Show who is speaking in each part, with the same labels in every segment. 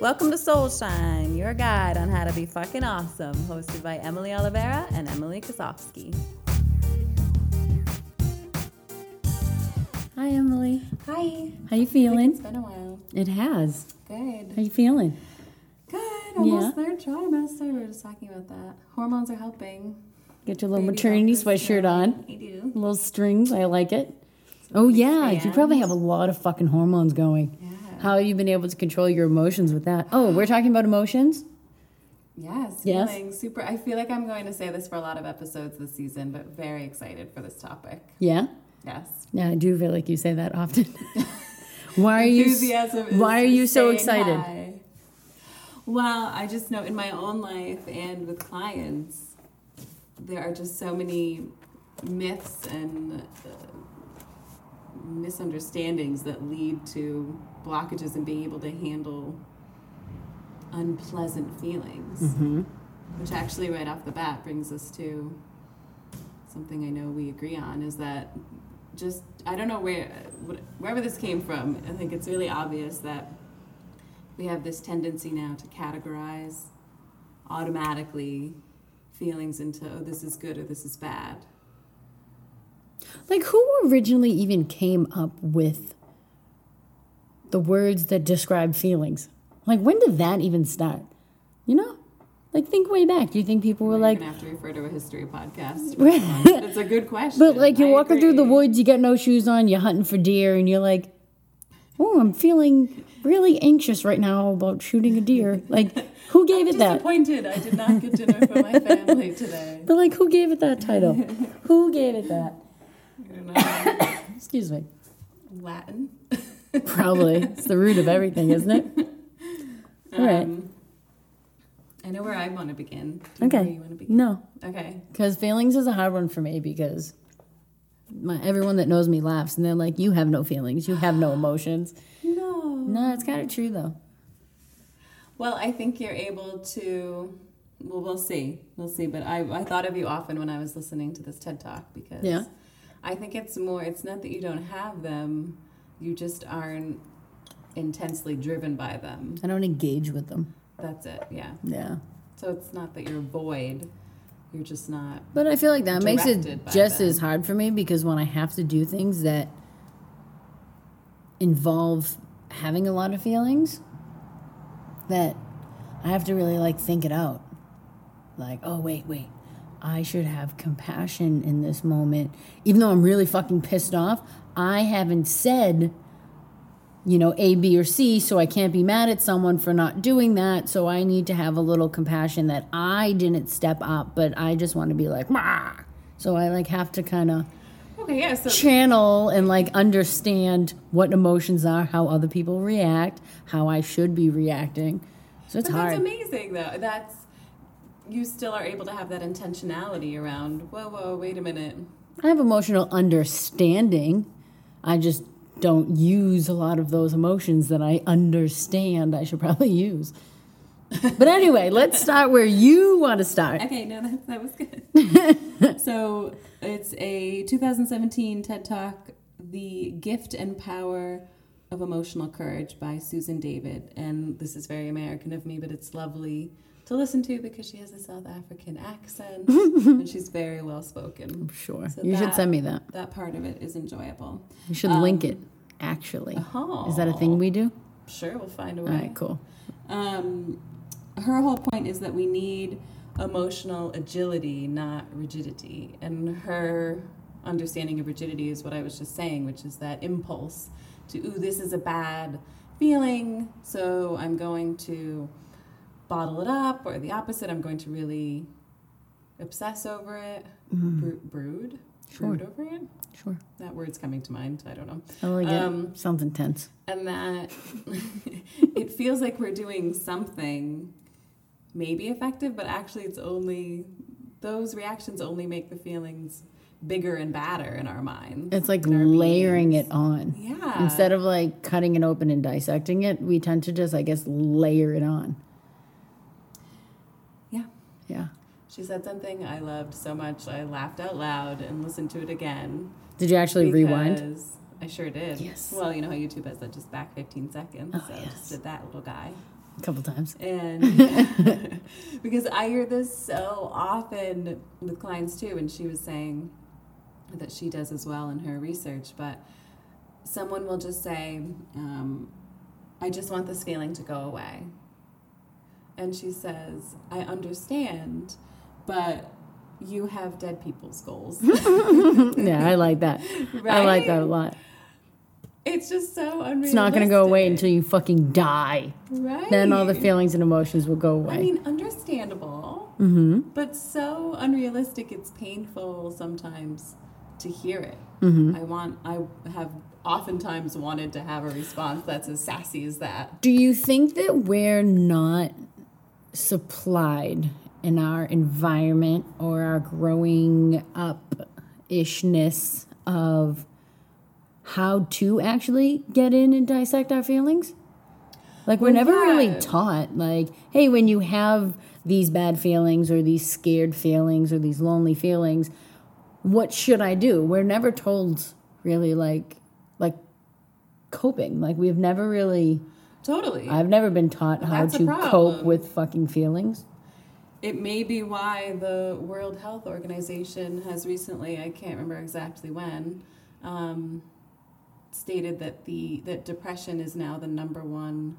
Speaker 1: Welcome to Soul Shine, your guide on how to be fucking awesome, hosted by Emily Oliveira and Emily Kosofsky.
Speaker 2: Hi, Emily.
Speaker 1: Hi.
Speaker 2: How you feeling?
Speaker 1: It's been a while.
Speaker 2: It has.
Speaker 1: Good.
Speaker 2: How you feeling?
Speaker 1: Good. Almost third trimester. We were just talking about that. Hormones are helping.
Speaker 2: Get your little
Speaker 1: Baby
Speaker 2: maternity sweatshirt
Speaker 1: yeah,
Speaker 2: on.
Speaker 1: I do.
Speaker 2: Little strings. I like it. Oh yeah, you probably have a lot of fucking hormones going.
Speaker 1: Yeah.
Speaker 2: How have you been able to control your emotions with that? Oh, we're talking about emotions.
Speaker 1: Yes,
Speaker 2: Yes?
Speaker 1: feeling super. I feel like I'm going to say this for a lot of episodes this season, but very excited for this topic.
Speaker 2: Yeah.
Speaker 1: Yes.
Speaker 2: Yeah, I do feel like you say that often. why are you?
Speaker 1: Enthusiasm is
Speaker 2: Why are you so excited?
Speaker 1: high. Well, I just know in my own life and with clients, there are just so many myths and uh, misunderstandings that lead to blockages and being able to handle unpleasant feelings.
Speaker 2: Mm-hmm.
Speaker 1: Which actually, right off the bat, brings us to something I know we agree on is that just, I don't know where, wherever this came from, I think it's really obvious that we have this tendency now to categorize automatically feelings into, oh, this is good or this is bad.
Speaker 2: Like, who originally even came up with the words that describe feelings? Like, when did that even start? You know? Like, think way back. Do you think people were like,
Speaker 1: gonna have to refer to a history podcast.
Speaker 2: Right.
Speaker 1: It's a good question.
Speaker 2: but like, you're
Speaker 1: I
Speaker 2: walking through the woods, you got no shoes on, you're hunting for deer, and you're like, oh, I'm feeling really anxious right now about shooting a deer. Like, who gave it that?
Speaker 1: Disappointed I did not get dinner for my family today.
Speaker 2: But like, who gave it that title? who gave it that?
Speaker 1: I don't know.
Speaker 2: Excuse me.
Speaker 1: Latin.
Speaker 2: Probably. It's the root of everything, isn't it? All right.
Speaker 1: Um, I know where I want to begin. Do you know where
Speaker 2: Okay.
Speaker 1: you want to begin?
Speaker 2: No.
Speaker 1: Okay.
Speaker 2: Because feelings is a hard one for me because my everyone that knows me laughs and they're like, "You have no feelings. You have no emotions."
Speaker 1: No.
Speaker 2: No, it's kind of true though.
Speaker 1: Well, I think you're able to. Well, we'll see. We'll see. But I, I thought of you often when I was listening to this TED Talk because
Speaker 2: Yeah.
Speaker 1: I think it's more, it's not that you don't have them, you just aren't intensely driven by them.
Speaker 2: I don't engage with them.
Speaker 1: That's it. Yeah.
Speaker 2: Yeah.
Speaker 1: So it's not that you're void, you're just not.
Speaker 2: But I feel like that makes it just
Speaker 1: them.
Speaker 2: as hard for me because when I have to do things that involve having a lot of feelings, that I have to really like think it out. Like, oh, wait, wait. I should have compassion in this moment. Even though I'm really fucking pissed off, I haven't said, you know, A, B, or C, so I can't be mad at someone for not doing that. So I need to have a little compassion that I didn't step up, but I just want to be like, Mah! so I like have to kind of
Speaker 1: Okay, yeah. So
Speaker 2: channel and like understand what emotions are, how other people react, how I should be reacting. So it's
Speaker 1: But
Speaker 2: hard.
Speaker 1: that's amazing, though. That's you still are able to have that intentionality around. Whoa, whoa, wait a minute.
Speaker 2: I have emotional understanding. I just don't use a lot of those emotions that I understand I should probably use. But anyway, let's start where you want to start.
Speaker 1: Okay, no, that, that was good. so it's a 2017 TED Talk, "The Gift and Power of Emotional Courage" by Susan David, and this is very American of me, but it's lovely to listen to because she has a South African accent and she's very well spoken.
Speaker 2: Sure.
Speaker 1: So
Speaker 2: you should send me that.
Speaker 1: That part of it is enjoyable.
Speaker 2: You should link it, actually.
Speaker 1: Oh,
Speaker 2: Is that a thing we do?
Speaker 1: Sure, we'll find a way.
Speaker 2: All right, cool.
Speaker 1: Um, her whole point is that we need emotional agility, not rigidity. And her understanding of rigidity is what I was just saying, which is that impulse to, ooh, this is a bad feeling, so I'm going to bottle it up, or the opposite, I'm going to really obsess over it, bro- brood,
Speaker 2: Sure.
Speaker 1: brood over it.
Speaker 2: Sure.
Speaker 1: That word's coming to mind. I don't know.
Speaker 2: I like
Speaker 1: Um,
Speaker 2: it. Sounds intense.
Speaker 1: and that it feels like we're doing something maybe effective, but actually it's only those reactions only make the feelings bigger and badder in our minds.
Speaker 2: It's like layering
Speaker 1: beings.
Speaker 2: it on.
Speaker 1: Yeah.
Speaker 2: Instead of like cutting it open and dissecting it, we tend to just, I guess, layer it on.
Speaker 1: Yeah. She said something I loved so much. I laughed out loud and listened to it again.
Speaker 2: Did you actually rewind?
Speaker 1: I sure did.
Speaker 2: Yes.
Speaker 1: Well, you know how YouTube has that just back 15 seconds.
Speaker 2: Oh,
Speaker 1: so I
Speaker 2: yes.
Speaker 1: just did that little guy.
Speaker 2: A couple times.
Speaker 1: And because I hear this so often with clients too, and she was saying that she does as well in her research, but someone will just say, um, I just want this feeling to go away. And she says, I understand, but you have dead people's goals.
Speaker 2: yeah, I like that. I like that a lot.
Speaker 1: It's just so unrealistic.
Speaker 2: It's not going to go away until you fucking die.
Speaker 1: right.
Speaker 2: Then all the feelings and emotions will go away.
Speaker 1: I mean, understandable,
Speaker 2: mm-hmm.
Speaker 1: but so unrealistic. It's painful sometimes to hear it.
Speaker 2: Mm-hmm.
Speaker 1: I want. I have oftentimes wanted to have a response that's as sassy as that.
Speaker 2: Do you think that we're not supplied in our environment or our growing up ishness of how to actually get in and dissect our feelings? Like, we're
Speaker 1: Well,
Speaker 2: never really taught, like, hey, when you have these bad feelings or these scared feelings or these lonely feelings, what should I do? We're never told really, like, like coping. Like, we've never really.
Speaker 1: Totally.
Speaker 2: I've never been taught how
Speaker 1: That's
Speaker 2: to cope with fucking feelings.
Speaker 1: it may be why the World Health Organization has recently, I can't remember exactly when, um, stated that the that depression is now the number one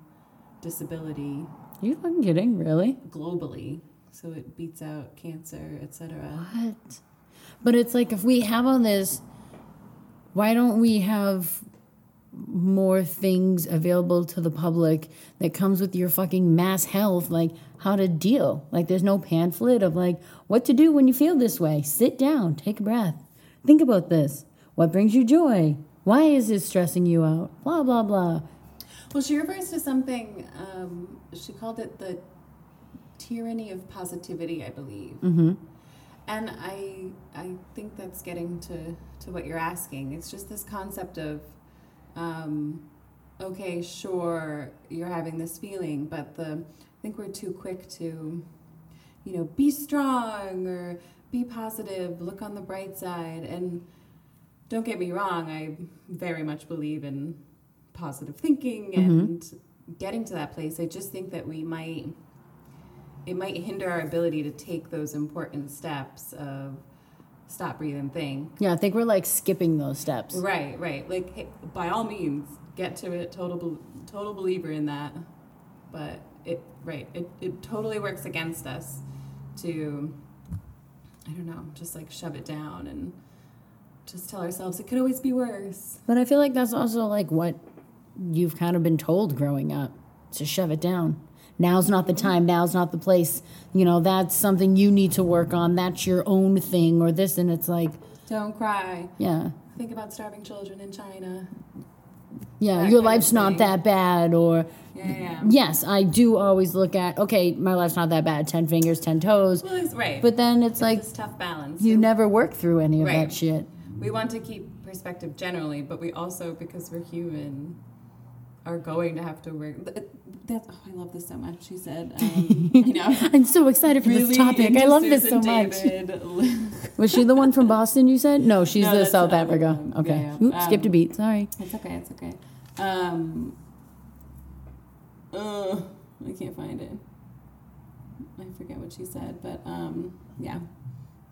Speaker 1: disability
Speaker 2: you fucking kidding? Really?
Speaker 1: globally. So it beats out cancer, etc.
Speaker 2: What? But it's like if we have all this, why don't we have more things available to the public that comes with your fucking mass health, like how to deal? Like there's no pamphlet of like what to do when you feel this way. Sit down, take a breath, think about this. What brings you joy? Why is this stressing you out? Blah blah blah.
Speaker 1: Well, she refers to something. Um, she called it the tyranny of positivity, I believe.
Speaker 2: Mm-hmm.
Speaker 1: And I I think that's getting to to what you're asking. It's just this concept of, um, okay, sure, you're having this feeling, but the I think we're too quick to, you know, be strong or be positive, look on the bright side, and don't get me wrong, I very much believe in positive thinking and getting to that place. I just think that we might it might hinder our ability to take those important steps of stop, breathe, and think.
Speaker 2: Yeah, I think we're like skipping those steps.
Speaker 1: Right, right. Like, hey, by all means, get to it. Total, total believer in that. But it, right, it, it totally works against us to, I don't know, just like shove it down and just tell ourselves it could always be worse.
Speaker 2: But I feel like that's also like what you've kind of been told growing up to shove it down. Now's not the time. Now's not the place. You know, that's something you need to work on. That's your own thing or this. And it's like,
Speaker 1: Don't cry.
Speaker 2: yeah,
Speaker 1: Think about starving children in China.
Speaker 2: yeah,
Speaker 1: That
Speaker 2: your life's not that bad. Or,
Speaker 1: Yeah, yeah.
Speaker 2: yes, I do always look at, okay, my life's not that bad. 10 fingers, 10 toes.
Speaker 1: Well, it's right.
Speaker 2: But then it's like,
Speaker 1: this tough balance.
Speaker 2: you never work through any of
Speaker 1: Right.
Speaker 2: that shit.
Speaker 1: we want to keep perspective generally, but we also, because we're human, are going to have to work. That's oh, I love this so much. She said, um, I know.
Speaker 2: I'm so excited for
Speaker 1: Really
Speaker 2: this topic. I love this so
Speaker 1: Susan
Speaker 2: much. Was she the one from Boston you said? No, she's
Speaker 1: No,
Speaker 2: the South Africa.
Speaker 1: one.
Speaker 2: Okay.
Speaker 1: Yeah, yeah.
Speaker 2: Oops, skipped a
Speaker 1: Um,
Speaker 2: beat. Sorry.
Speaker 1: it's okay. It's okay. Um, uh, I can't find it. I forget what she said, but um, yeah.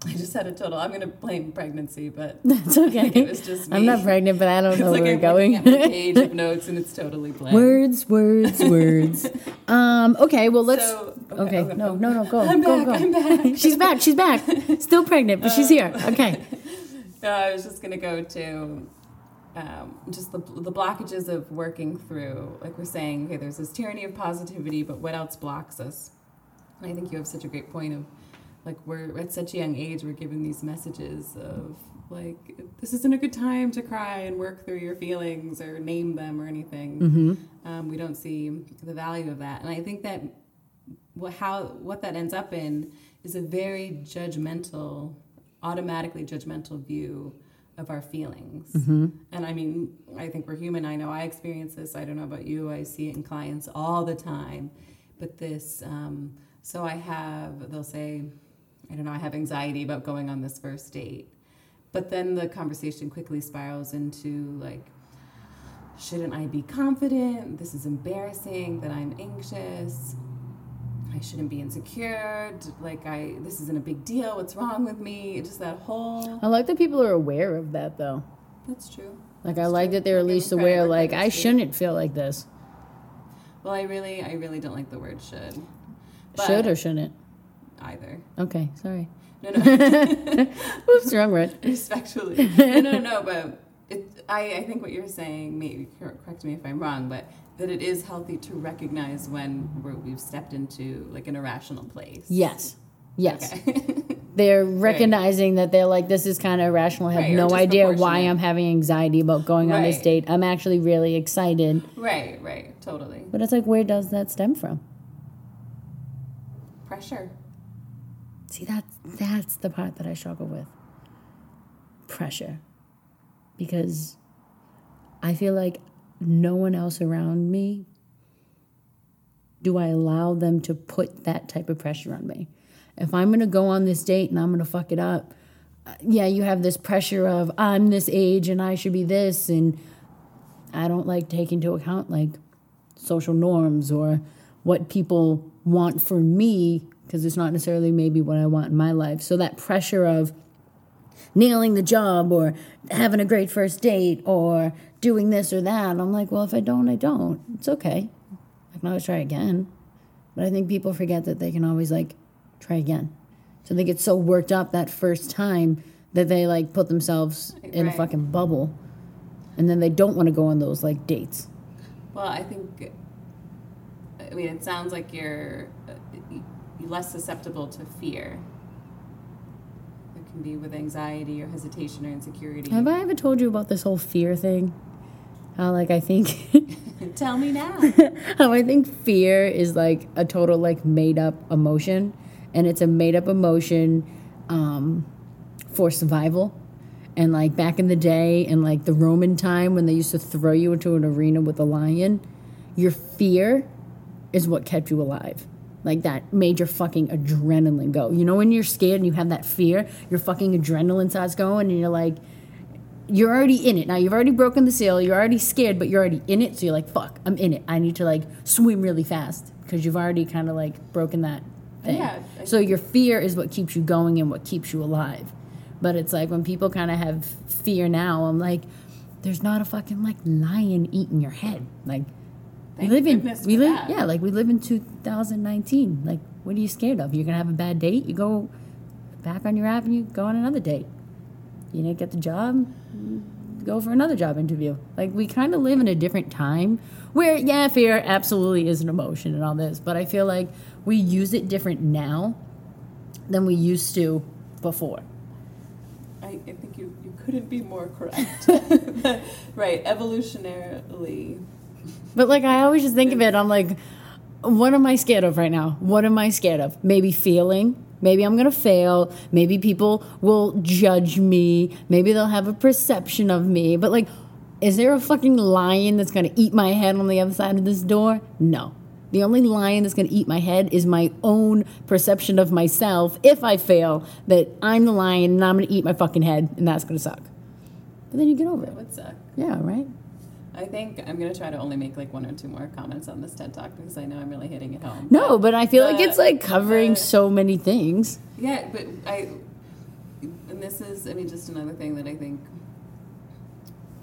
Speaker 1: I just had a total. I'm gonna blame pregnancy, but
Speaker 2: That's okay.
Speaker 1: it was just me.
Speaker 2: I'm not pregnant, but I don't know
Speaker 1: like
Speaker 2: where
Speaker 1: I'm
Speaker 2: we're going.
Speaker 1: my page of notes and it's totally blank.
Speaker 2: words, words, words. Um, okay, well let's
Speaker 1: So-
Speaker 2: okay,
Speaker 1: okay,
Speaker 2: no, no, no, go.
Speaker 1: I'm
Speaker 2: go,
Speaker 1: back,
Speaker 2: go.
Speaker 1: I'm back.
Speaker 2: she's back, she's back. Still pregnant, but she's here. Okay.
Speaker 1: No, I was just gonna go to um, just the the blockages of working through, like we're saying, okay, there's this tyranny of positivity, but what else blocks us? And I think you have such a great point of, like, we're at such a young age, we're given these messages of like, this isn't a good time to cry and work through your feelings or name them or anything.
Speaker 2: Mm-hmm.
Speaker 1: Um, we don't see the value of that, and I think that what how what that ends up in is a very judgmental automatically judgmental view of our feelings.
Speaker 2: Mm-hmm.
Speaker 1: And I mean, I think we're human. I know I experience this. I don't know about you. I see it in clients all the time. But this, um, so I have, they'll say, I don't know, I have anxiety about going on this first date. But then the conversation quickly spirals into like, shouldn't I be confident? This is embarrassing that I'm anxious. I shouldn't be insecure. Like I, this isn't a big deal. What's wrong with me? Just that whole.
Speaker 2: I like that people are aware of that though.
Speaker 1: That's true.
Speaker 2: Like I like that they're at least aware. Like I shouldn't feel like this.
Speaker 1: Well, I really, I really don't like the word should. But
Speaker 2: Should or shouldn't?
Speaker 1: Either.
Speaker 2: Okay, sorry.
Speaker 1: No, no.
Speaker 2: Oops, wrong word.
Speaker 1: Respectfully. No, no, no. But it, I, I think what you're saying. Maybe correct me if I'm wrong, but that it is healthy to recognize when we're, we've stepped into like an irrational place.
Speaker 2: Yes. Yes.
Speaker 1: Okay.
Speaker 2: They're recognizing that they're like, this is kind of irrational. I have
Speaker 1: Right,
Speaker 2: no idea why. I'm having anxiety about going on this date. I'm actually really excited.
Speaker 1: right. Right. Totally.
Speaker 2: But it's like, where does that stem from?
Speaker 1: Pressure.
Speaker 2: See, that's that's the part that I struggle with. Pressure. Because I feel like no one else around me do I allow them to put that type of pressure on me. If I'm going to go on this date and I'm going to fuck it up, uh, yeah, you have this pressure of I'm this age and I should be this and I don't like take into account like social norms or what people want for me because it's not necessarily maybe what I want in my life. So that pressure of nailing the job or having a great first date or doing this or that, I'm like, well, if I don't, I don't. It's okay. I can always try again. But I think people forget that they can always like try again. So they get so worked up that first time that they like put themselves in a fucking bubble. And then they don't want to go on those like dates.
Speaker 1: Well, I think. I mean, it sounds like you're less susceptible to fear. It can be with anxiety or hesitation or insecurity.
Speaker 2: Have I ever told you about this whole fear thing? How like I think
Speaker 1: Tell me now.
Speaker 2: how I think fear is like a total like made up emotion and it's a made up emotion um, for survival. And like back in the day in like the Roman time when they used to throw you into an arena with a lion, your fear is what kept you alive. Like that made your fucking adrenaline go. You know when you're scared and you have that fear, your fucking adrenaline starts going and you're like you're already in it. Now you've already broken the seal, you're already scared, but you're already in it, so you're like, fuck, I'm in it. I need to like swim really fast because you've already kind of like broken that thing.
Speaker 1: Yeah,
Speaker 2: So your fear is what keeps you going and what keeps you alive. But it's like when people kind of have fear now, I'm like, there's not a fucking like lion eating your head. Like
Speaker 1: Thank
Speaker 2: we live in we live
Speaker 1: that.
Speaker 2: yeah, like we live in 2019. Like what are you scared of? You're gonna have a bad date. You go back on your app and you go on another date. You didn't get the job. Go for another job interview. Like we kind of live in a different time where yeah, fear absolutely is an emotion and all this, but I feel like we use it different now than we used to before.
Speaker 1: I, I think you, you couldn't be more correct. right, evolutionarily.
Speaker 2: But like I always just think of it, I'm like, what am I scared of right now? What am I scared of? Maybe feeling. Maybe I'm gonna fail. Maybe people will judge me. Maybe they'll have a perception of me. But like, is there a fucking lion that's gonna eat my head on the other side of this door? No. The only lion that's gonna eat my head is my own perception of myself if I fail, that I'm the lion and I'm gonna eat my fucking head and that's gonna suck. But then you get over
Speaker 1: That
Speaker 2: it.
Speaker 1: would suck.
Speaker 2: Yeah, right?
Speaker 1: I think I'm gonna try to only make like one or two more comments on this TED Talk because I know I'm really hitting it home.
Speaker 2: No, but I feel like it's like covering
Speaker 1: the-
Speaker 2: so many things.
Speaker 1: Yeah, but I, and this is, I mean, just another thing that I think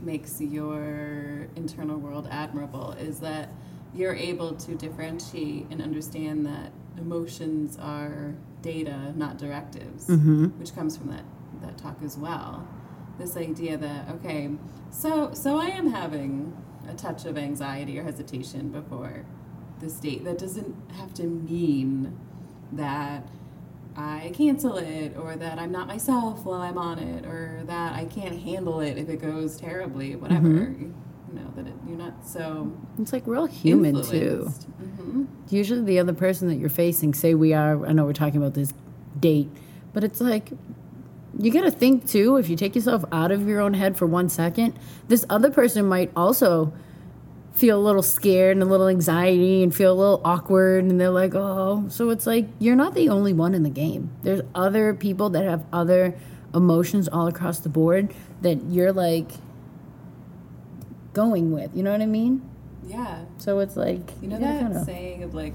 Speaker 1: makes your internal world admirable is that you're able to differentiate and understand that emotions are data, not directives, mm-hmm. which comes from that that talk as well. This idea that okay, so so I am having a touch of anxiety or hesitation before the date. That doesn't have to mean that I cancel it or that I'm not myself while I'm on it or that I can't handle it if it goes terribly, whatever. You know, that it, you're not so
Speaker 2: It's like we're all human too.
Speaker 1: influenced. hmm
Speaker 2: Usually, the other person that you're facing, say we are, I know we're talking about this date, but it's like you got to think too, if you take yourself out of your own head for one second, this other person might also feel a little scared and a little anxiety and feel a little awkward and they're like, "Oh." So it's like you're not the only one in the game. There's other people that have other emotions all across the board that you're like going with. You know what I mean?
Speaker 1: Yeah.
Speaker 2: So it's like
Speaker 1: You know
Speaker 2: yeah,
Speaker 1: that saying of like,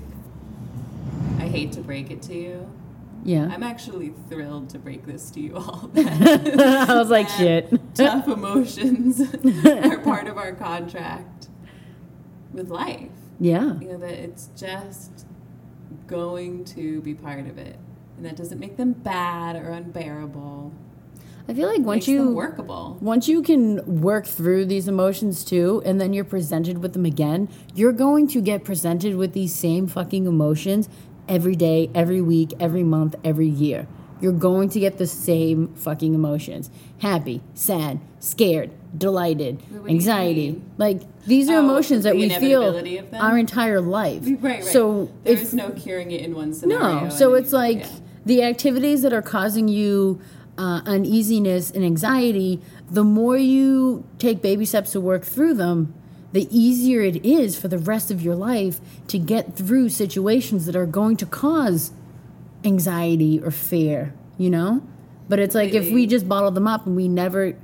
Speaker 1: I hate to break it to you.
Speaker 2: Yeah.
Speaker 1: I'm actually thrilled to break this to you all. that-
Speaker 2: I was like, shit.
Speaker 1: Tough emotions are part of our contract with life.
Speaker 2: Yeah.
Speaker 1: You know that it's just going to be part of it, and that doesn't make them bad or unbearable.
Speaker 2: I feel like once you
Speaker 1: workable.
Speaker 2: once you can work through these emotions too and then you're presented with them again you're going to get presented with these same fucking emotions every day every week every month every year you're going to get the same fucking emotions happy sad scared delighted
Speaker 1: What do you
Speaker 2: anxiety like these are
Speaker 1: Oh,
Speaker 2: emotions that we feel
Speaker 1: inevitability of them?
Speaker 2: our entire life
Speaker 1: Right, right.
Speaker 2: so
Speaker 1: There
Speaker 2: if
Speaker 1: no curing it in one scenario.
Speaker 2: no. So it's like
Speaker 1: yeah.
Speaker 2: the activities that are causing you uh, uneasiness and anxiety, the more you take baby steps to work through them, the easier it is for the rest of your life to get through situations that are going to cause anxiety or fear, you know? But it's like if we just bottle them up and we never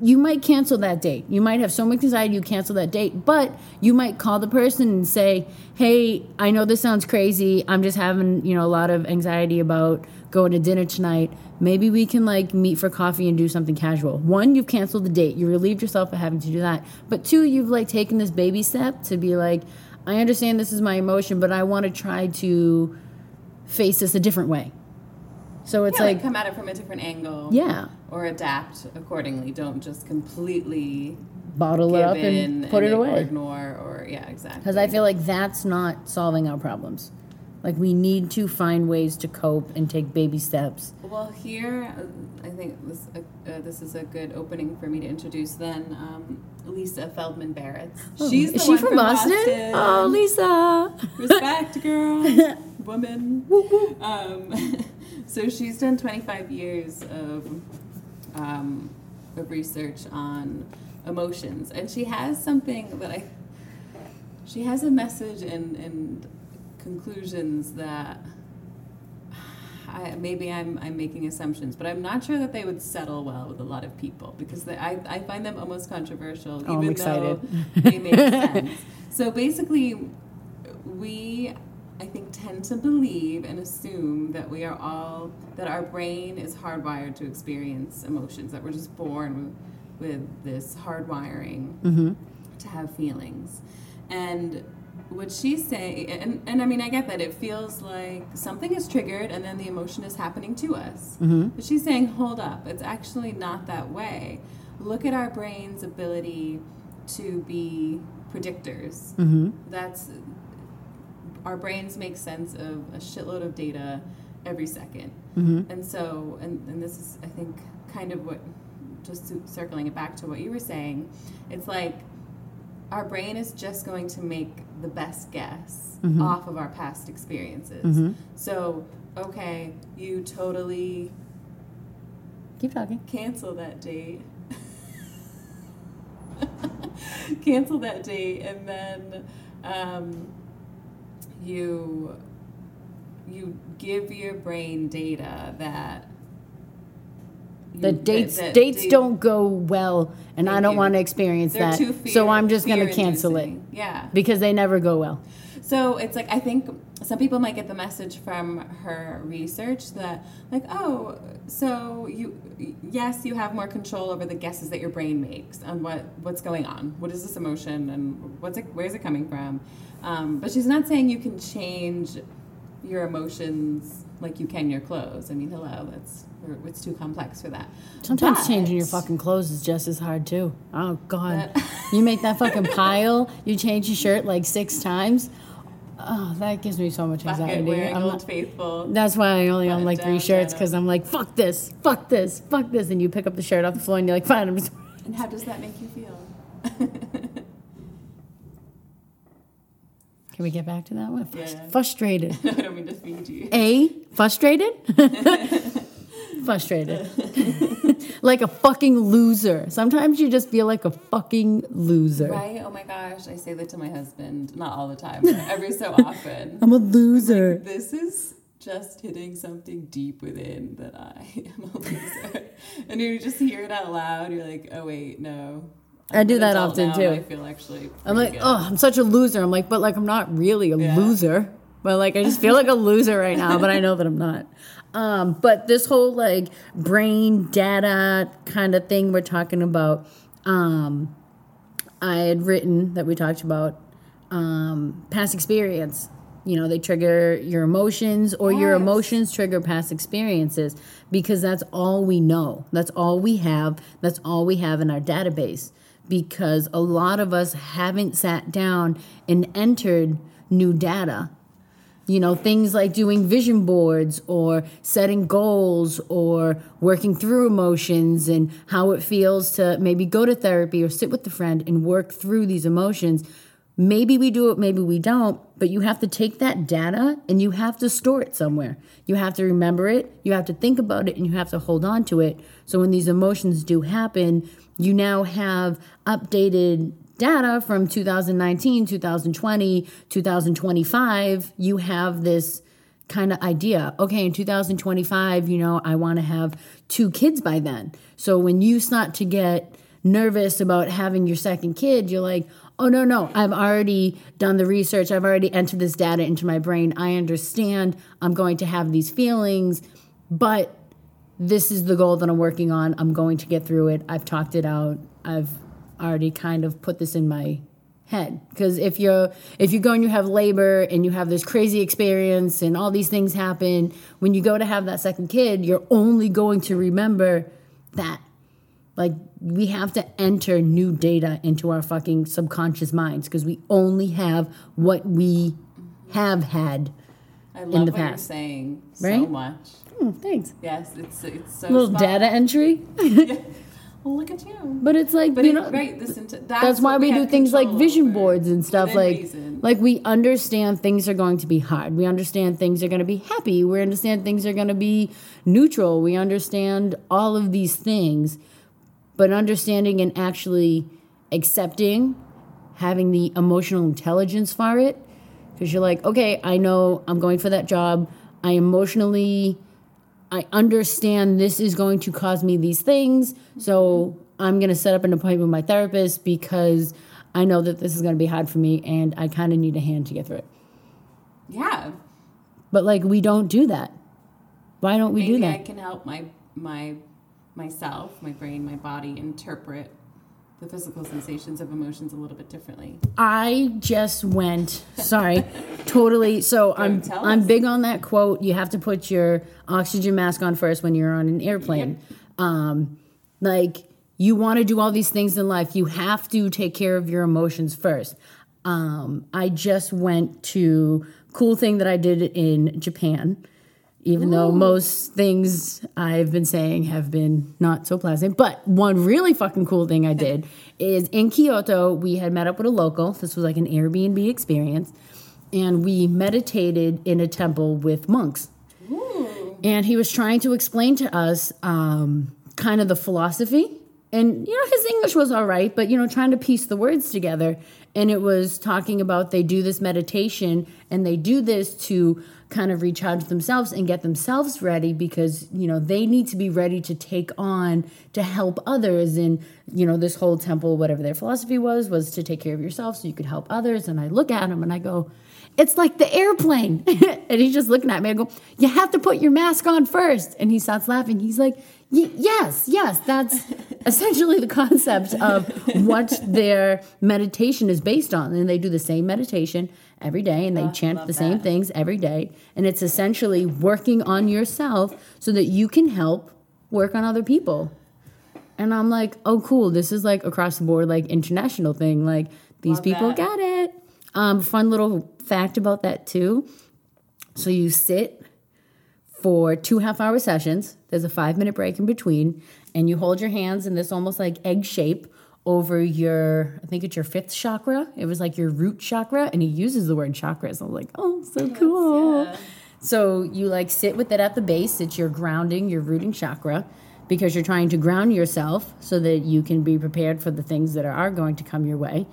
Speaker 2: you might cancel that date. You might have so much anxiety you cancel that date, but you might call the person and say, "Hey, I know this sounds crazy. I'm just having, you know, a lot of anxiety about going to dinner tonight. Maybe we can like meet for coffee and do something casual." One, you've canceled the date. You relieved yourself of having to do that. But two, you've like taken this baby step to be like, "I understand this is my emotion, but I want to try to face this a different way." So it's
Speaker 1: Yeah, like,
Speaker 2: like,
Speaker 1: come at it from a different angle.
Speaker 2: yeah,
Speaker 1: Or adapt accordingly. Don't just completely
Speaker 2: bottle it up and put it
Speaker 1: or
Speaker 2: away.
Speaker 1: ignore or yeah, exactly.
Speaker 2: Because I feel like that's not solving our problems. Like we need to find ways to cope and take baby steps.
Speaker 1: Well, here I think this uh, uh, this is a good opening for me to introduce then um, Lisa Feldman Barrett. She's
Speaker 2: Oh, Is she
Speaker 1: one
Speaker 2: from, Boston? Oh, Lisa.
Speaker 1: Respect, girl, woman. Um, so she's done 25 years of um, of research on emotions, and she has something that I. She has a message and and conclusions that. I, maybe I'm, I'm making assumptions, but I'm not sure that they would settle well with a lot of people because they, I, I find them almost controversial,
Speaker 2: Oh, I'm
Speaker 1: even
Speaker 2: excited.
Speaker 1: though they make sense. So basically, we, I think, tend to believe and assume that we are all, that our brain is hardwired to experience emotions, that we're just born with this hardwiring
Speaker 2: Mm-hmm.
Speaker 1: to have feelings. And what she's saying, and, and I mean, I get that it feels like something is triggered and then the emotion is happening to us.
Speaker 2: Mm-hmm.
Speaker 1: But she's saying, hold up, it's actually not that way. Look at our brain's ability to be predictors.
Speaker 2: Mm-hmm.
Speaker 1: That's our brains make sense of a shitload of data every second.
Speaker 2: Mm-hmm.
Speaker 1: And so, and, and this is, I think, kind of what, just circling it back to what you were saying, it's like our brain is just going to make the best guess
Speaker 2: Mhm.
Speaker 1: off of our past experiences.
Speaker 2: Mhm.
Speaker 1: So, okay, you totally
Speaker 2: Keep talking.
Speaker 1: cancel that date. cancel that date, and then um, you you give your brain data that
Speaker 2: The dates
Speaker 1: that- that
Speaker 2: dates
Speaker 1: they-
Speaker 2: don't go well, and I don't
Speaker 1: you.
Speaker 2: want to experience
Speaker 1: they're
Speaker 2: that.
Speaker 1: too
Speaker 2: so I'm just going to cancel it.
Speaker 1: Yeah.
Speaker 2: because they never go well.
Speaker 1: So it's like I think some people might get the message from her research that like oh so you yes you have more control over the guesses that your brain makes on what what's going on what is this emotion and what's it where's it coming from um, but she's not saying you can change your emotions like you can your clothes I mean hello that's it's too complex for that
Speaker 2: Sometimes
Speaker 1: But-
Speaker 2: changing your fucking clothes is just as hard too. Oh God,
Speaker 1: But-
Speaker 2: you make that fucking pile. You change your shirt like six times. Oh, that gives me so much anxiety. I'm not-
Speaker 1: faithful
Speaker 2: that's why I only own like three shirts because I'm like, fuck this, fuck this, fuck this, and you pick up the shirt off the floor and you're like, fine, I'm just.
Speaker 1: and how does that make you feel
Speaker 2: Can we get back to that one?
Speaker 1: Yeah.
Speaker 2: Frustrated.
Speaker 1: I don't mean to feed you
Speaker 2: A, frustrated. frustrated. like a fucking loser. Sometimes you just feel like a fucking loser.
Speaker 1: Right? Oh my gosh. I say that to my husband, not all the time, but every so often.
Speaker 2: I'm a loser.
Speaker 1: This is just hitting something deep within that I am a loser. and you just hear it out loud, you're like, oh wait, no.
Speaker 2: I do that often too.
Speaker 1: I feel actually.
Speaker 2: I'm like,
Speaker 1: good.
Speaker 2: oh, I'm such a loser. I'm like, but like, I'm not really a
Speaker 1: Yeah.
Speaker 2: loser. But like, I just feel like a loser right now, but I know that I'm not. Um, but this whole like brain data kind of thing we're talking about, um, I had written that we talked about um, past experience. You know, they trigger your emotions, or your emotions trigger past experiences because that's all we know. That's all we have. That's all we have in our database. Because a lot of us haven't sat down and entered new data. You know, things like doing vision boards or setting goals or working through emotions and how it feels to maybe go to therapy or sit with a friend and work through these emotions. Maybe we do it, maybe we don't, but you have to take that data and you have to store it somewhere. You have to remember it, you have to think about it, and you have to hold on to it. So when these emotions do happen, you now have updated data from 2019, 2020, 2025. You have this kind of idea. Okay, in 2025, you know, I want to have two kids by then. So when you start to get nervous about having your second kid, you're like, oh, no, no, I've already done the research. I've already entered this data into my brain. I understand I'm going to have these feelings, but this is the goal that I'm working on. I'm going to get through it. I've talked it out. I've already kind of put this in my head because if you're if you go and you have labor and you have this crazy experience and all these things happen when you go to have that second kid you're only going to remember that like we have to enter new data into our fucking subconscious minds because we only have what we have had
Speaker 1: I love
Speaker 2: the
Speaker 1: what you're
Speaker 2: past.
Speaker 1: saying so much.
Speaker 2: Hmm, thanks.
Speaker 1: Yes, it's it's so
Speaker 2: little
Speaker 1: spot
Speaker 2: data entry?
Speaker 1: Well, look at you.
Speaker 2: but it's like
Speaker 1: But
Speaker 2: you know
Speaker 1: right, this into, that's,
Speaker 2: that's why
Speaker 1: what
Speaker 2: we do things like vision boards and stuff like
Speaker 1: reason.
Speaker 2: like we understand things are going to be hard. We understand things are going to be happy. We understand things are going to be neutral. We understand all of these things. But understanding and actually accepting having the emotional intelligence for it because you're like okay i know i'm going for that job i emotionally I understand this is going to cause me these things. So I'm going to set up an appointment with my therapist because I know that this is going to be hard for me and I kind of need a hand to get through it.
Speaker 1: yeah,
Speaker 2: But like, we don't do that. Why don't we
Speaker 1: maybe
Speaker 2: do that?
Speaker 1: I can help my my myself, my brain, my body interpret the physical sensations of emotions a little bit differently.
Speaker 2: I just went, sorry, totally. So I'm I'm
Speaker 1: us.
Speaker 2: big on that quote. You have to put your oxygen mask on first when you're on an airplane. Um, like you want to do all these things in life, you have to take care of your emotions first. Um, I just went to cool thing that I did in Japan. Even though most things I've been saying have been not so pleasant. But one really fucking cool thing I did is in Kyoto, we had met up with a local. This was like an Airbnb experience. And we meditated in a temple with monks. And he was trying to explain to us um, kind of the philosophy. And, you know, his English was all right, but, you know, trying to piece the words together. And it was talking about they do this meditation and they do this to kind of recharge themselves and get themselves ready because, you know, they need to be ready to take on to help others. And, you know, this whole temple, whatever their philosophy was, was to take care of yourself so you could help others. And I look at him and I go, it's like the airplane. and he's just looking at me. I go, You have to put your mask on first. And he starts laughing. He's like, "Y- Yes, yes, that's essentially the concept of what their meditation is based on. And they do the same meditation every day and they chant the same
Speaker 1: that.
Speaker 2: things every day. And it's essentially working on yourself so that you can help work on other people. And I'm like, oh, cool. This is like across the board, like international thing. Like these
Speaker 1: Love
Speaker 2: people
Speaker 1: that.
Speaker 2: got it. Um, fun little fact about that too. So you sit for two half hour sessions. There's a five minute break in between, and you hold your hands in this almost like egg shape over your, I think it's your fifth chakra. It was like your root chakra, and he uses the word chakras. I'm like, oh, so cool.
Speaker 1: yeah.
Speaker 2: So you like sit with it at the base. It's your grounding, your rooting chakra, because you're trying to ground yourself so that you can be prepared for the things that are going to come your way.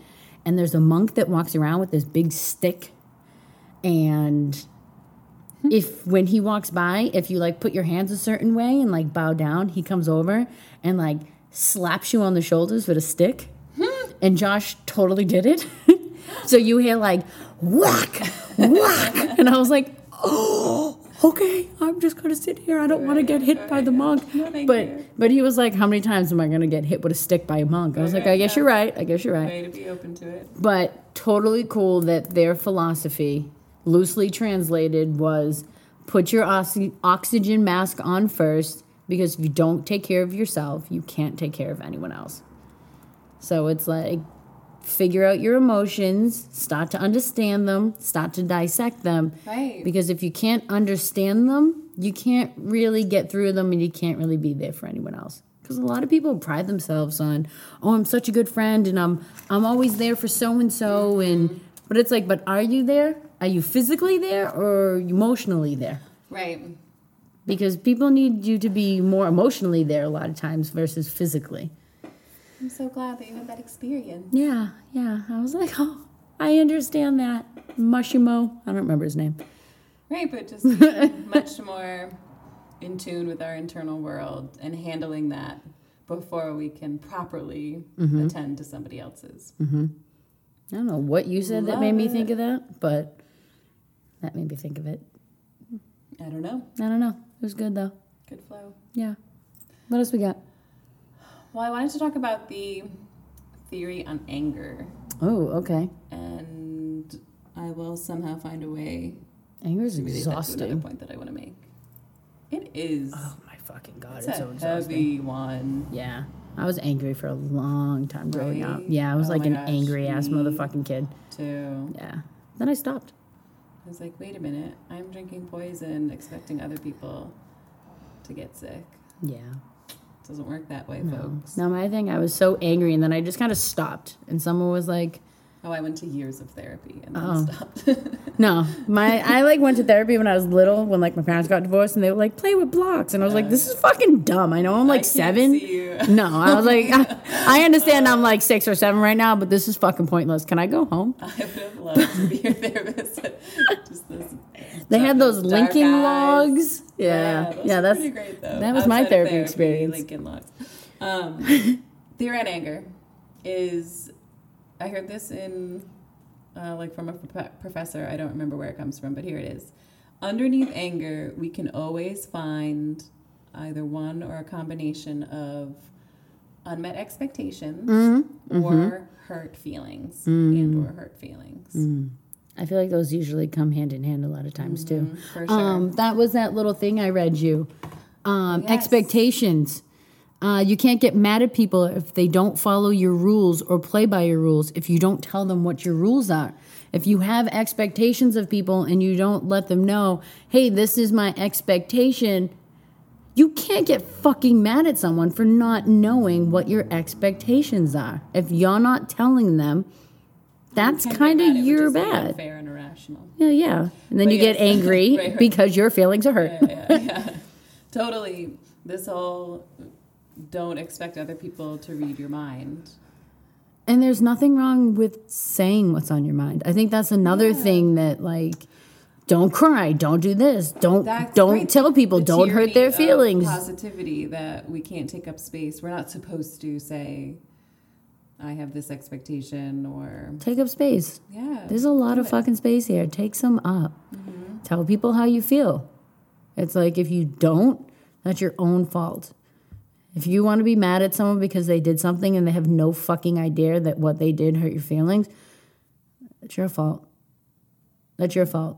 Speaker 2: And there's a monk that walks around with this big stick. And hmm. if when he walks by, if you like put your hands a certain way and like bow down, he comes over and like slaps you on the shoulders with a stick. and Josh totally did it. so you hear like whack, whack. And I was like, oh, okay, I'm just gonna sit here. I don't want to get hit by the monk.
Speaker 1: No,
Speaker 2: but
Speaker 1: you.
Speaker 2: but he was like, how many times am I gonna get hit with a stick by a monk? I was like, I guess
Speaker 1: yeah.
Speaker 2: you're right. I guess you're right.
Speaker 1: Way to be open to it.
Speaker 2: But totally cool that their philosophy, loosely translated, was put your oxy- oxygen mask on first because if you don't take care of yourself, you can't take care of anyone else. So it's like figure out your emotions, start to understand them, start to dissect them.
Speaker 1: Right.
Speaker 2: Because if you can't understand them, you can't really get through them and you can't really be there for anyone else. Because a lot of people pride themselves on, oh, I'm such a good friend and I'm I'm always there for so and so and but it's like, but are you there? Are you physically there or emotionally there?
Speaker 1: Right.
Speaker 2: Because people need you to be more emotionally there a lot of times versus physically.
Speaker 1: I'm so glad that you had that experience.
Speaker 2: Yeah, yeah. I was like, oh, I understand that. Mushimo. I don't remember his name.
Speaker 1: Right, but just much more in tune with our internal world and handling that before we can properly
Speaker 2: Mm-hmm.
Speaker 1: attend to somebody else's.
Speaker 2: I don't know what you said that made me
Speaker 1: Love
Speaker 2: think of that, but that made me think of it.
Speaker 1: I don't know.
Speaker 2: I don't know. It was good though.
Speaker 1: Good flow.
Speaker 2: Yeah. What else we got?
Speaker 1: Well, I wanted to talk about the theory on anger,
Speaker 2: Oh, okay.
Speaker 1: and I will somehow find a way
Speaker 2: Anger is
Speaker 1: to relate that to another
Speaker 2: exhausting.
Speaker 1: point that I want to make. It is.
Speaker 2: Oh my fucking god,
Speaker 1: it's
Speaker 2: it's,
Speaker 1: a
Speaker 2: so exhausting.
Speaker 1: heavy one.
Speaker 2: Yeah. I was angry for a long time growing up. Yeah, I was
Speaker 1: Oh
Speaker 2: like an
Speaker 1: gosh,
Speaker 2: angry ass motherfucking kid.
Speaker 1: Too.
Speaker 2: Yeah. Then I stopped.
Speaker 1: I was like, wait a minute. I'm drinking poison, expecting other people to get sick.
Speaker 2: Yeah.
Speaker 1: It doesn't work that way,
Speaker 2: No.
Speaker 1: folks.
Speaker 2: No, my thing, I was so angry and then I just kind of stopped. And someone was like,
Speaker 1: Oh, I went to years of therapy and then
Speaker 2: Oh.
Speaker 1: stopped.
Speaker 2: No, my I like went to therapy when I was little when like my parents got divorced and they were like play with blocks and I was like this is fucking dumb. I know I'm like seven. No, I was like I, I understand I'm like six or seven right now, but this is fucking pointless. Can I go home?
Speaker 1: I would have loved to be your therapist. Just this.
Speaker 2: They had those linking
Speaker 1: eyes.
Speaker 2: logs. Yeah, yeah,
Speaker 1: are
Speaker 2: that's
Speaker 1: pretty great though.
Speaker 2: that was my
Speaker 1: Outside of
Speaker 2: therapy experience.
Speaker 1: Lincoln logs. Um, theory on anger is. I heard this in, uh, like from a prof- professor. I don't remember where it comes from, but here it is. Underneath anger, we can always find either one or a combination of unmet expectations
Speaker 2: Mm-hmm.
Speaker 1: or hurt feelings and or hurt feelings.
Speaker 2: I feel like those usually come hand in hand a lot of times too.
Speaker 1: Mm, For sure.
Speaker 2: Um, that was that little thing I read you. Um,
Speaker 1: Yes.
Speaker 2: Expectations. Uh, you can't get mad at people if they don't follow your rules or play by your rules. If you don't tell them what your rules are, if you have expectations of people and you don't let them know, hey, this is my expectation. You can't get fucking mad at someone for not knowing what your expectations are. If you're not telling them, that's kind of your bad.
Speaker 1: Unfair and irrational.
Speaker 2: Yeah, yeah. And then
Speaker 1: But
Speaker 2: you get angry
Speaker 1: Right, right.
Speaker 2: because your feelings are hurt.
Speaker 1: yeah, yeah, yeah. totally. This whole don't expect other people to read your mind.
Speaker 2: And there's nothing wrong with saying what's on your mind. I think that's another
Speaker 1: Yeah.
Speaker 2: thing that like don't cry, don't do this, don't
Speaker 1: That's
Speaker 2: don't
Speaker 1: right.
Speaker 2: tell people,
Speaker 1: The
Speaker 2: don't hurt their feelings.
Speaker 1: Positivity that we can't take up space. We're not supposed to say, "I have this expectation," or
Speaker 2: Take up space.
Speaker 1: yeah.
Speaker 2: There's a lot of
Speaker 1: it.
Speaker 2: fucking space here. Take some up. Mm-hmm. Tell people how you feel. It's like if you don't, that's your own fault. If you want to be mad at someone because they did something and they have no fucking idea that what they did hurt your feelings, it's your fault. That's your fault.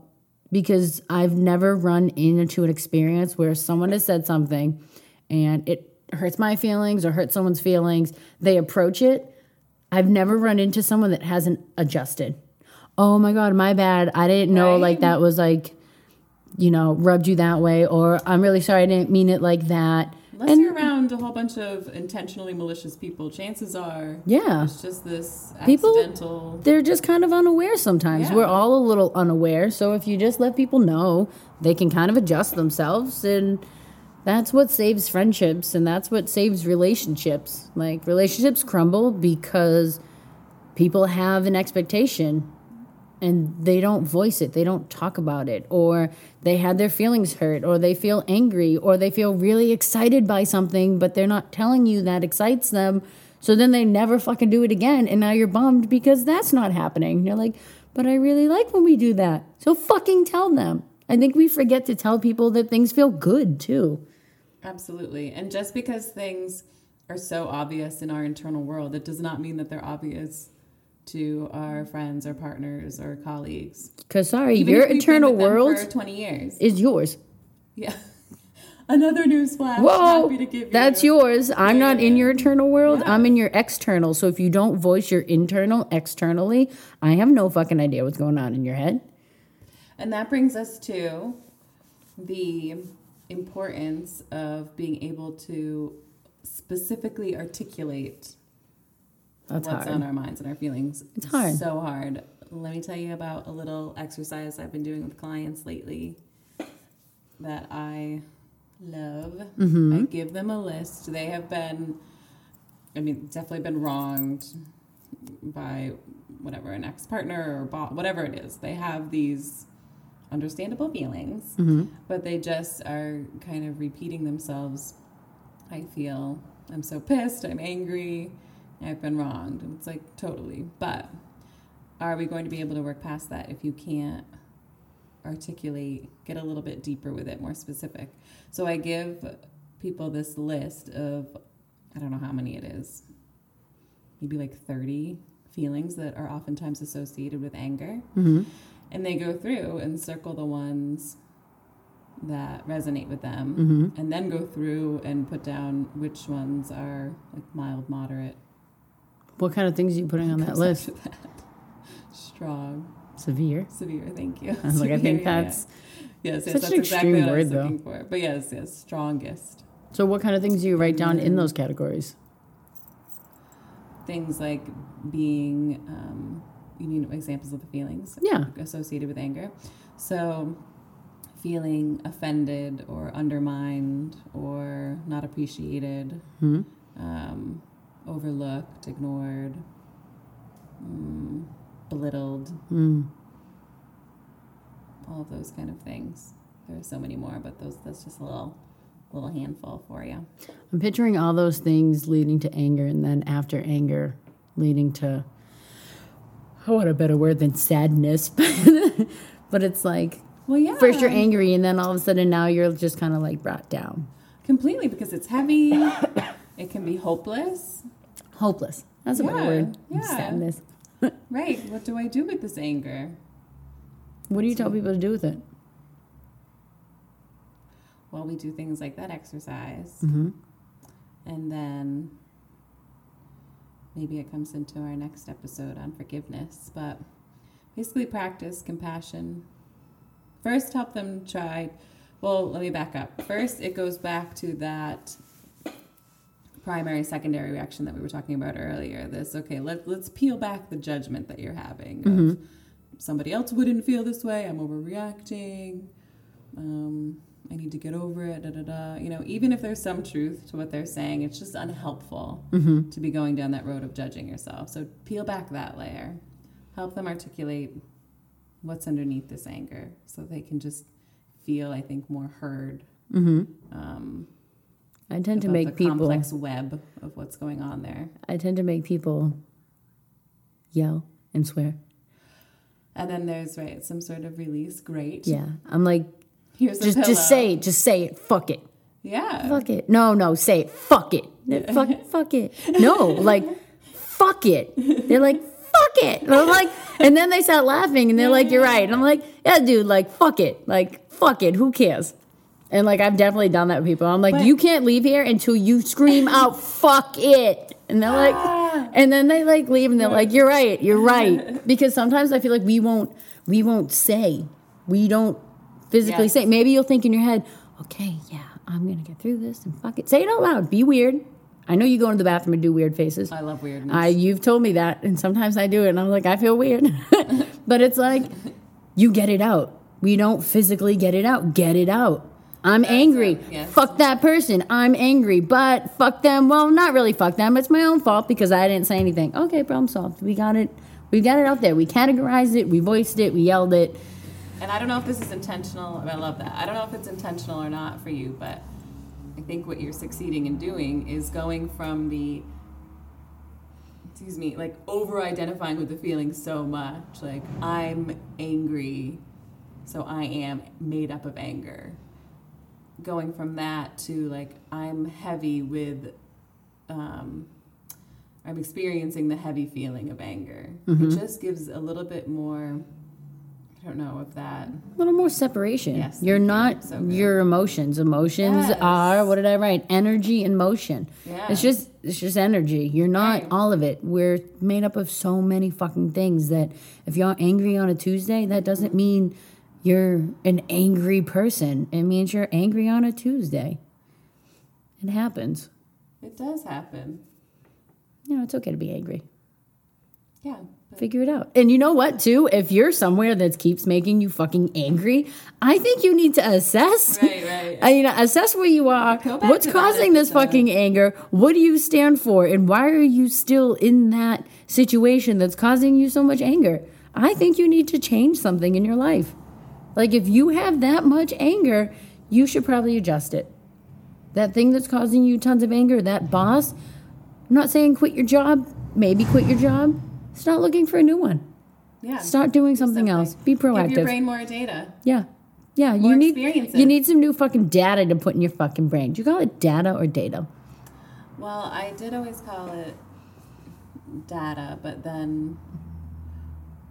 Speaker 2: Because I've never run into an experience where someone has said something and it hurts my feelings or hurts someone's feelings. They approach it. I've never run into someone that hasn't adjusted. Oh my God, my bad. I didn't know
Speaker 1: Right.
Speaker 2: like that was like, you know, rubbed you that way. Or I'm really sorry, I didn't mean it like that.
Speaker 1: Unless
Speaker 2: And-
Speaker 1: you're around a whole bunch of intentionally malicious people, chances are
Speaker 2: Yeah.
Speaker 1: it's just this
Speaker 2: People-
Speaker 1: accidental.
Speaker 2: They're just kind of unaware sometimes.
Speaker 1: Yeah.
Speaker 2: We're all a little unaware. So if you just let people know, they can kind of adjust themselves. And that's what saves friendships and that's what saves relationships. Like relationships crumble because people have an expectation and they don't voice it, they don't talk about it, or they had their feelings hurt, or they feel angry, or they feel really excited by something, but they're not telling you that excites them. So then they never fucking do it again, and now you're bummed because that's not happening. You're like, but I really like when we do that. So fucking tell them. I think we forget to tell people that things feel good too.
Speaker 1: Absolutely. And just because things are so obvious in our internal world, it does not mean that they're obvious to our friends or partners or colleagues.
Speaker 2: Because sorry,
Speaker 1: Even
Speaker 2: your eternal world
Speaker 1: for 20 years.
Speaker 2: is yours.
Speaker 1: Yeah. Another news flash.
Speaker 2: Whoa,
Speaker 1: Happy to give you.
Speaker 2: that's yours. I'm not in your internal world.
Speaker 1: Yeah.
Speaker 2: I'm in your external. So if you don't voice your internal externally, I have no fucking idea what's going on in your head.
Speaker 1: And that brings us to the importance of being able to specifically articulate
Speaker 2: That's
Speaker 1: what's
Speaker 2: hard.
Speaker 1: on our minds and our feelings.
Speaker 2: It's hard.
Speaker 1: So hard. Let me tell you about a little exercise I've been doing with clients lately that I love.
Speaker 2: Mm-hmm.
Speaker 1: I give them a list. They have been, I mean, definitely been wronged by whatever, an ex partner or boss, whatever it is. They have these understandable feelings,
Speaker 2: Mm-hmm.
Speaker 1: but they just are kind of repeating themselves. I feel I'm so pissed, I'm angry, I've been wronged. And it's like, totally. But are we going to be able to work past that if you can't articulate, get a little bit deeper with it, more specific? So I give people this list of, I don't know how many it is, maybe like 30 feelings that are oftentimes associated with anger.
Speaker 2: Mm-hmm.
Speaker 1: And they go through and circle the ones that resonate with them
Speaker 2: Mm-hmm.
Speaker 1: and then go through and put down which ones are like mild, moderate.
Speaker 2: What kind of things are you putting on that list?
Speaker 1: that. Strong,
Speaker 2: Severe.
Speaker 1: severe. Thank you.
Speaker 2: I was like, I think
Speaker 1: yeah,
Speaker 2: that's
Speaker 1: yeah. yes, yes.
Speaker 2: such
Speaker 1: that's
Speaker 2: an
Speaker 1: exactly
Speaker 2: extreme
Speaker 1: what
Speaker 2: word, though.
Speaker 1: looking for. But yes, yes, strongest
Speaker 2: so. What kind of things do you write down in those categories?
Speaker 1: things like being. Um, you mean examples of the feelings?
Speaker 2: Yeah.
Speaker 1: associated with anger. So, feeling offended or undermined or not appreciated,
Speaker 2: Hmm?
Speaker 1: um, overlooked, ignored, mm, belittled,
Speaker 2: Mm.
Speaker 1: all of those kind of things. There are so many more, but those that's just a little little handful for you.
Speaker 2: I'm picturing all those things leading to anger, and then after anger, leading to oh, what a better word than sadness. but it's like
Speaker 1: Well, yeah.
Speaker 2: first you're angry, and then all of a sudden now you're just kind of like brought down,
Speaker 1: completely because it's heavy. it can be hopeless.
Speaker 2: Hopeless. That's a better
Speaker 1: Yeah,
Speaker 2: word.
Speaker 1: yeah.
Speaker 2: Sadness.
Speaker 1: Right. What do I do with this anger?
Speaker 2: What do you tell people to do with it?
Speaker 1: Well, we do things like that exercise.
Speaker 2: Mm-hmm.
Speaker 1: And then maybe it comes into our next episode on forgiveness. But basically, practice compassion. First, help them try. Well, let me back up. First, it goes back to that primary secondary reaction that we were talking about earlier. This, okay, let, let's peel back the judgment that you're having. Of
Speaker 2: Mhm.
Speaker 1: somebody else wouldn't feel this way. I'm overreacting. Um, I need to get over it. Da da da. You know, even if there's some truth to what they're saying, it's just unhelpful
Speaker 2: Mm-hmm.
Speaker 1: to be going down that road of judging yourself. So peel back that layer. Help them articulate what's underneath this anger, so they can just feel, I think, more heard.
Speaker 2: Mm-hmm.
Speaker 1: Um,
Speaker 2: I tend to make people.
Speaker 1: complex web of what's going on there.
Speaker 2: I tend to make people yell and swear.
Speaker 1: And then there's right some sort of release. Great.
Speaker 2: Yeah, I'm like,
Speaker 1: Here's
Speaker 2: just just say it, just say it. Fuck it.
Speaker 1: Yeah.
Speaker 2: Fuck it. No, no, say it. Fuck it. Fuck, fuck it. No, like, fuck it. They're like, fuck it. And I'm like, and then they start laughing and they're like, you're right. And I'm like, yeah, dude, like, fuck it. Like, fuck it. Who cares? And like, I've definitely done that with people. I'm like,
Speaker 1: But-
Speaker 2: you can't leave here until you scream out, fuck it. And they're like, and then they like leave and they're like, you're right, you're right. Because sometimes I feel like we won't, we won't say, we don't physically
Speaker 1: Yes.
Speaker 2: say. Maybe you'll think in your head, okay, yeah, I'm gonna get through this and fuck it. Say it out loud. Be weird. I know you go into the bathroom and do weird faces.
Speaker 1: I love weirdness.
Speaker 2: I you've told me that, and sometimes I do it, and I'm like, I feel weird. but it's like you get it out. We don't physically get it out. Get it out. I'm angry.
Speaker 1: yes.
Speaker 2: Fuck that person. I'm angry, but fuck them. Well, not really fuck them. It's my own fault because I didn't say anything. Okay, problem solved. We got it. We got it out there. We categorized it. We voiced it. We yelled it.
Speaker 1: And I don't know if this is intentional. I love that. I don't know if it's intentional or not for you, but I think what you're succeeding in doing is going from the, excuse me, like over identifying with the feeling so much. Like, I'm angry, so I am made up of anger. Going from that to like, I'm heavy with, um, I'm experiencing the heavy feeling of anger. It just gives a little bit more. I don't know if that.
Speaker 2: A little more separation.
Speaker 1: Yes,
Speaker 2: You're not
Speaker 1: So
Speaker 2: your emotions. Emotions
Speaker 1: Yes.
Speaker 2: are what did I write? Energy and motion.
Speaker 1: Yeah.
Speaker 2: It's just it's just energy. You're not
Speaker 1: Right.
Speaker 2: all of it. We're made up of so many fucking things that if you're angry on a Tuesday, that doesn't mean you're an angry person. It means you're angry on a Tuesday. It happens.
Speaker 1: It does happen.
Speaker 2: You know, it's okay to be angry.
Speaker 1: Yeah.
Speaker 2: Figure it out. And you know what, too? If you're somewhere that keeps making you fucking angry, I think you need to assess.
Speaker 1: Right, right.
Speaker 2: You know, assess where you are. What's causing this fucking anger? What do you stand for? And why are you still in that situation that's causing you so much anger? I think you need to change something in your life. Like, if you have that much anger, you should probably adjust it. That thing that's causing you tons of anger, that boss, I'm not saying quit your job, maybe quit your job. Start looking for a new one.
Speaker 1: yeah.
Speaker 2: Start doing
Speaker 1: Do
Speaker 2: something, else. Be proactive.
Speaker 1: Give your brain more data.
Speaker 2: Yeah. Yeah,
Speaker 1: More
Speaker 2: you need
Speaker 1: experiences.
Speaker 2: you need some new fucking data to put in your fucking brain. Do you call it data or data?
Speaker 1: Well, I did always call it data, but then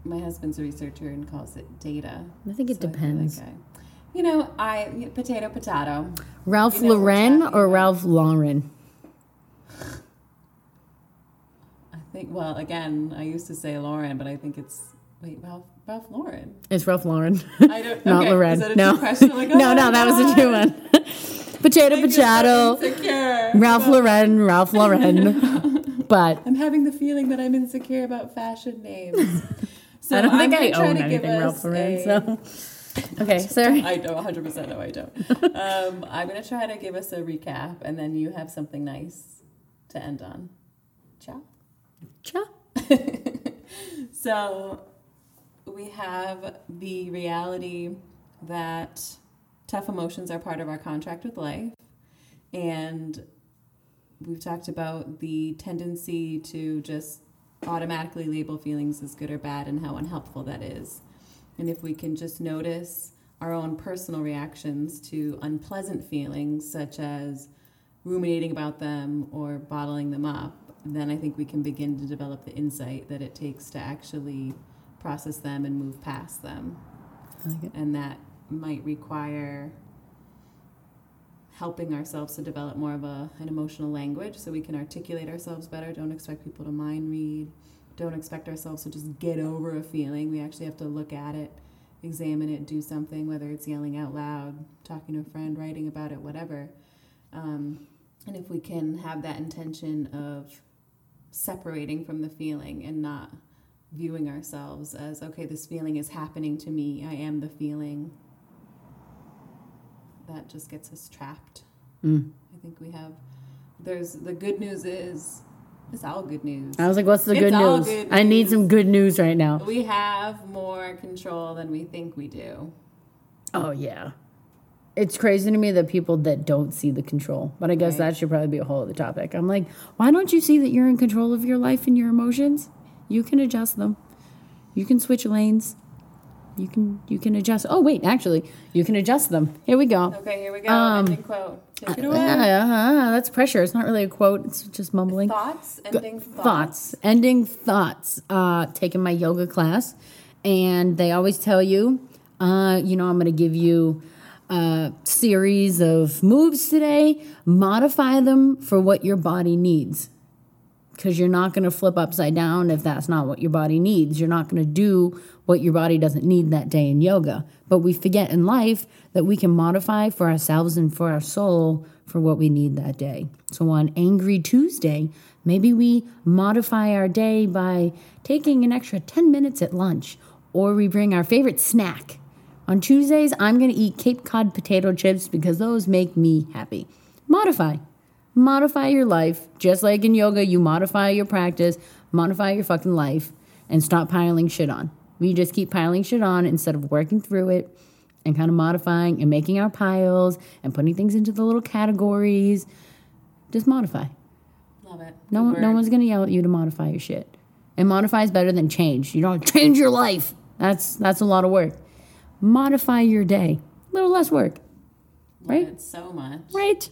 Speaker 1: my husband's a researcher and calls it data.
Speaker 2: I think it
Speaker 1: So
Speaker 2: depends.
Speaker 1: like I- you know, I potato potato.
Speaker 2: Ralph
Speaker 1: You know
Speaker 2: Lauren or
Speaker 1: about.
Speaker 2: Ralph Lauren?
Speaker 1: I think. Well, again, I used to say Lauren, but I think it's wait Ralph Ralph Lauren.
Speaker 2: It's Ralph Lauren.
Speaker 1: I don't.
Speaker 2: Not
Speaker 1: okay,
Speaker 2: Lauren.
Speaker 1: Is that a
Speaker 2: no.
Speaker 1: trick question? I'm like, oh
Speaker 2: no, no, oh
Speaker 1: my
Speaker 2: that was a true
Speaker 1: God.
Speaker 2: one. potato,
Speaker 1: so
Speaker 2: potato.
Speaker 1: insecure.
Speaker 2: Ralph Lauren, Ralph Lauren. but
Speaker 1: I'm having the feeling that I'm insecure about fashion names. So
Speaker 2: I don't think
Speaker 1: I'm
Speaker 2: I own
Speaker 1: to give
Speaker 2: anything Ralph
Speaker 1: us
Speaker 2: Lauren.
Speaker 1: a-
Speaker 2: So okay, sorry.
Speaker 1: I don't 100% no, I don't. Um, I'm going to try to give us a recap and then you have something nice to end on. Ciao.
Speaker 2: Ciao.
Speaker 1: So we have the reality that tough emotions are part of our contract with life. And we've talked about the tendency to just automatically label feelings as good or bad and how unhelpful that is. And if we can just notice our own personal reactions to unpleasant feelings, such as ruminating about them or bottling them up, then I think we can begin to develop the insight that it takes to actually process them and move past them.
Speaker 2: Like.
Speaker 1: And that might require helping ourselves to develop more of a, an emotional language so we can articulate ourselves better. Don't expect people to mind read. Don't expect ourselves to just get over a feeling. We actually have to look at it, examine it, do something, whether it's yelling out loud, talking to a friend, writing about it, whatever. Um, and if we can have that intention of separating from the feeling and not viewing ourselves as, okay, this feeling is happening to me, I am the feeling, that just gets us trapped.
Speaker 2: Mm.
Speaker 1: I think we have, there's, the good news is, it's all good news.
Speaker 2: I was like, what's the good news?
Speaker 1: good
Speaker 2: I need some good news right now.
Speaker 1: We have more control than we think we do.
Speaker 2: Oh yeah. It's crazy to me that people that don't see the control. But I guess
Speaker 1: Right.
Speaker 2: that should probably be a whole other topic. I'm like, why don't you see that you're in control of your life and your emotions? You can adjust them. You can switch lanes. You can you can adjust. Oh wait, actually, you can adjust them. Here we go.
Speaker 1: Okay, here we go.
Speaker 2: Um,
Speaker 1: ending quote. Take it
Speaker 2: Uh, uh, that's pressure. It's not really a quote. It's just mumbling.
Speaker 1: Thoughts, ending thoughts.
Speaker 2: thoughts ending thoughts uh taking my yoga class and they always tell you uh you know i'm going to give you a series of moves today modify them for what your body needs because you're not going to flip upside down if that's not what your body needs you're not going to do what your body doesn't need that day in yoga. But we forget in life that we can modify for ourselves and for our soul for what we need that day. So on Angry Tuesday, maybe we modify our day by taking an extra 10 minutes at lunch, or we bring our favorite snack. On Tuesdays, I'm going to eat Cape Cod potato chips because those make me happy. Modify. Modify your life. Just like in yoga, you modify your practice, modify your fucking life, and stop piling shit on. We just keep piling shit on instead of working through it and kind of modifying and making our piles and putting things into the little categories. Just modify.
Speaker 1: Love it.
Speaker 2: No, one, no one's gonna yell at you to modify your shit. And modify is better than change. You don't change your life. That's that's a lot of work. Modify your day. A little less work,
Speaker 1: Love
Speaker 2: right?
Speaker 1: so much.
Speaker 2: right?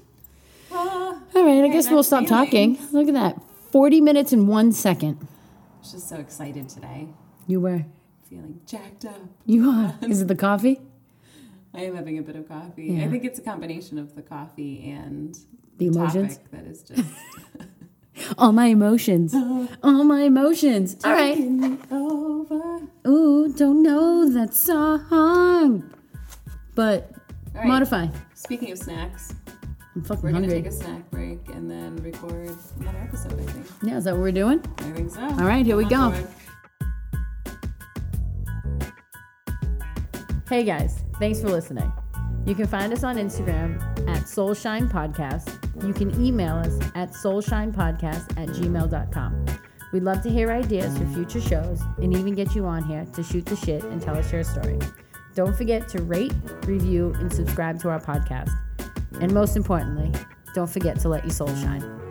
Speaker 1: Ah,
Speaker 2: All right, I guess we'll stop talking. Look at that. 40 minutes and one second.
Speaker 1: I was just so excited today.
Speaker 2: You were.
Speaker 1: Feeling jacked up.
Speaker 2: You are. Is it the coffee?
Speaker 1: I am having a bit of coffee.
Speaker 2: Yeah.
Speaker 1: I think it's a combination of the coffee and
Speaker 2: The emotions?
Speaker 1: that is just
Speaker 2: All my emotions. All my emotions. All right.
Speaker 1: over.
Speaker 2: Ooh, don't know that song. But
Speaker 1: right.
Speaker 2: modify.
Speaker 1: Speaking of snacks,
Speaker 2: I'm fucking
Speaker 1: we're gonna take a snack break and then record another episode. I think.
Speaker 2: yeah, is that what we're doing?
Speaker 1: I think so.
Speaker 2: All right, here we
Speaker 1: I'm on
Speaker 2: go. Hey guys, thanks for listening. You can find us on Instagram at Soulshine Podcast. You can email us at soulshinepodcast at gmail.com. We'd love to hear ideas for future shows and even get you on here to shoot the shit and tell us your story. Don't forget to rate, review, and subscribe to our podcast. And most importantly, don't forget to let your soul shine.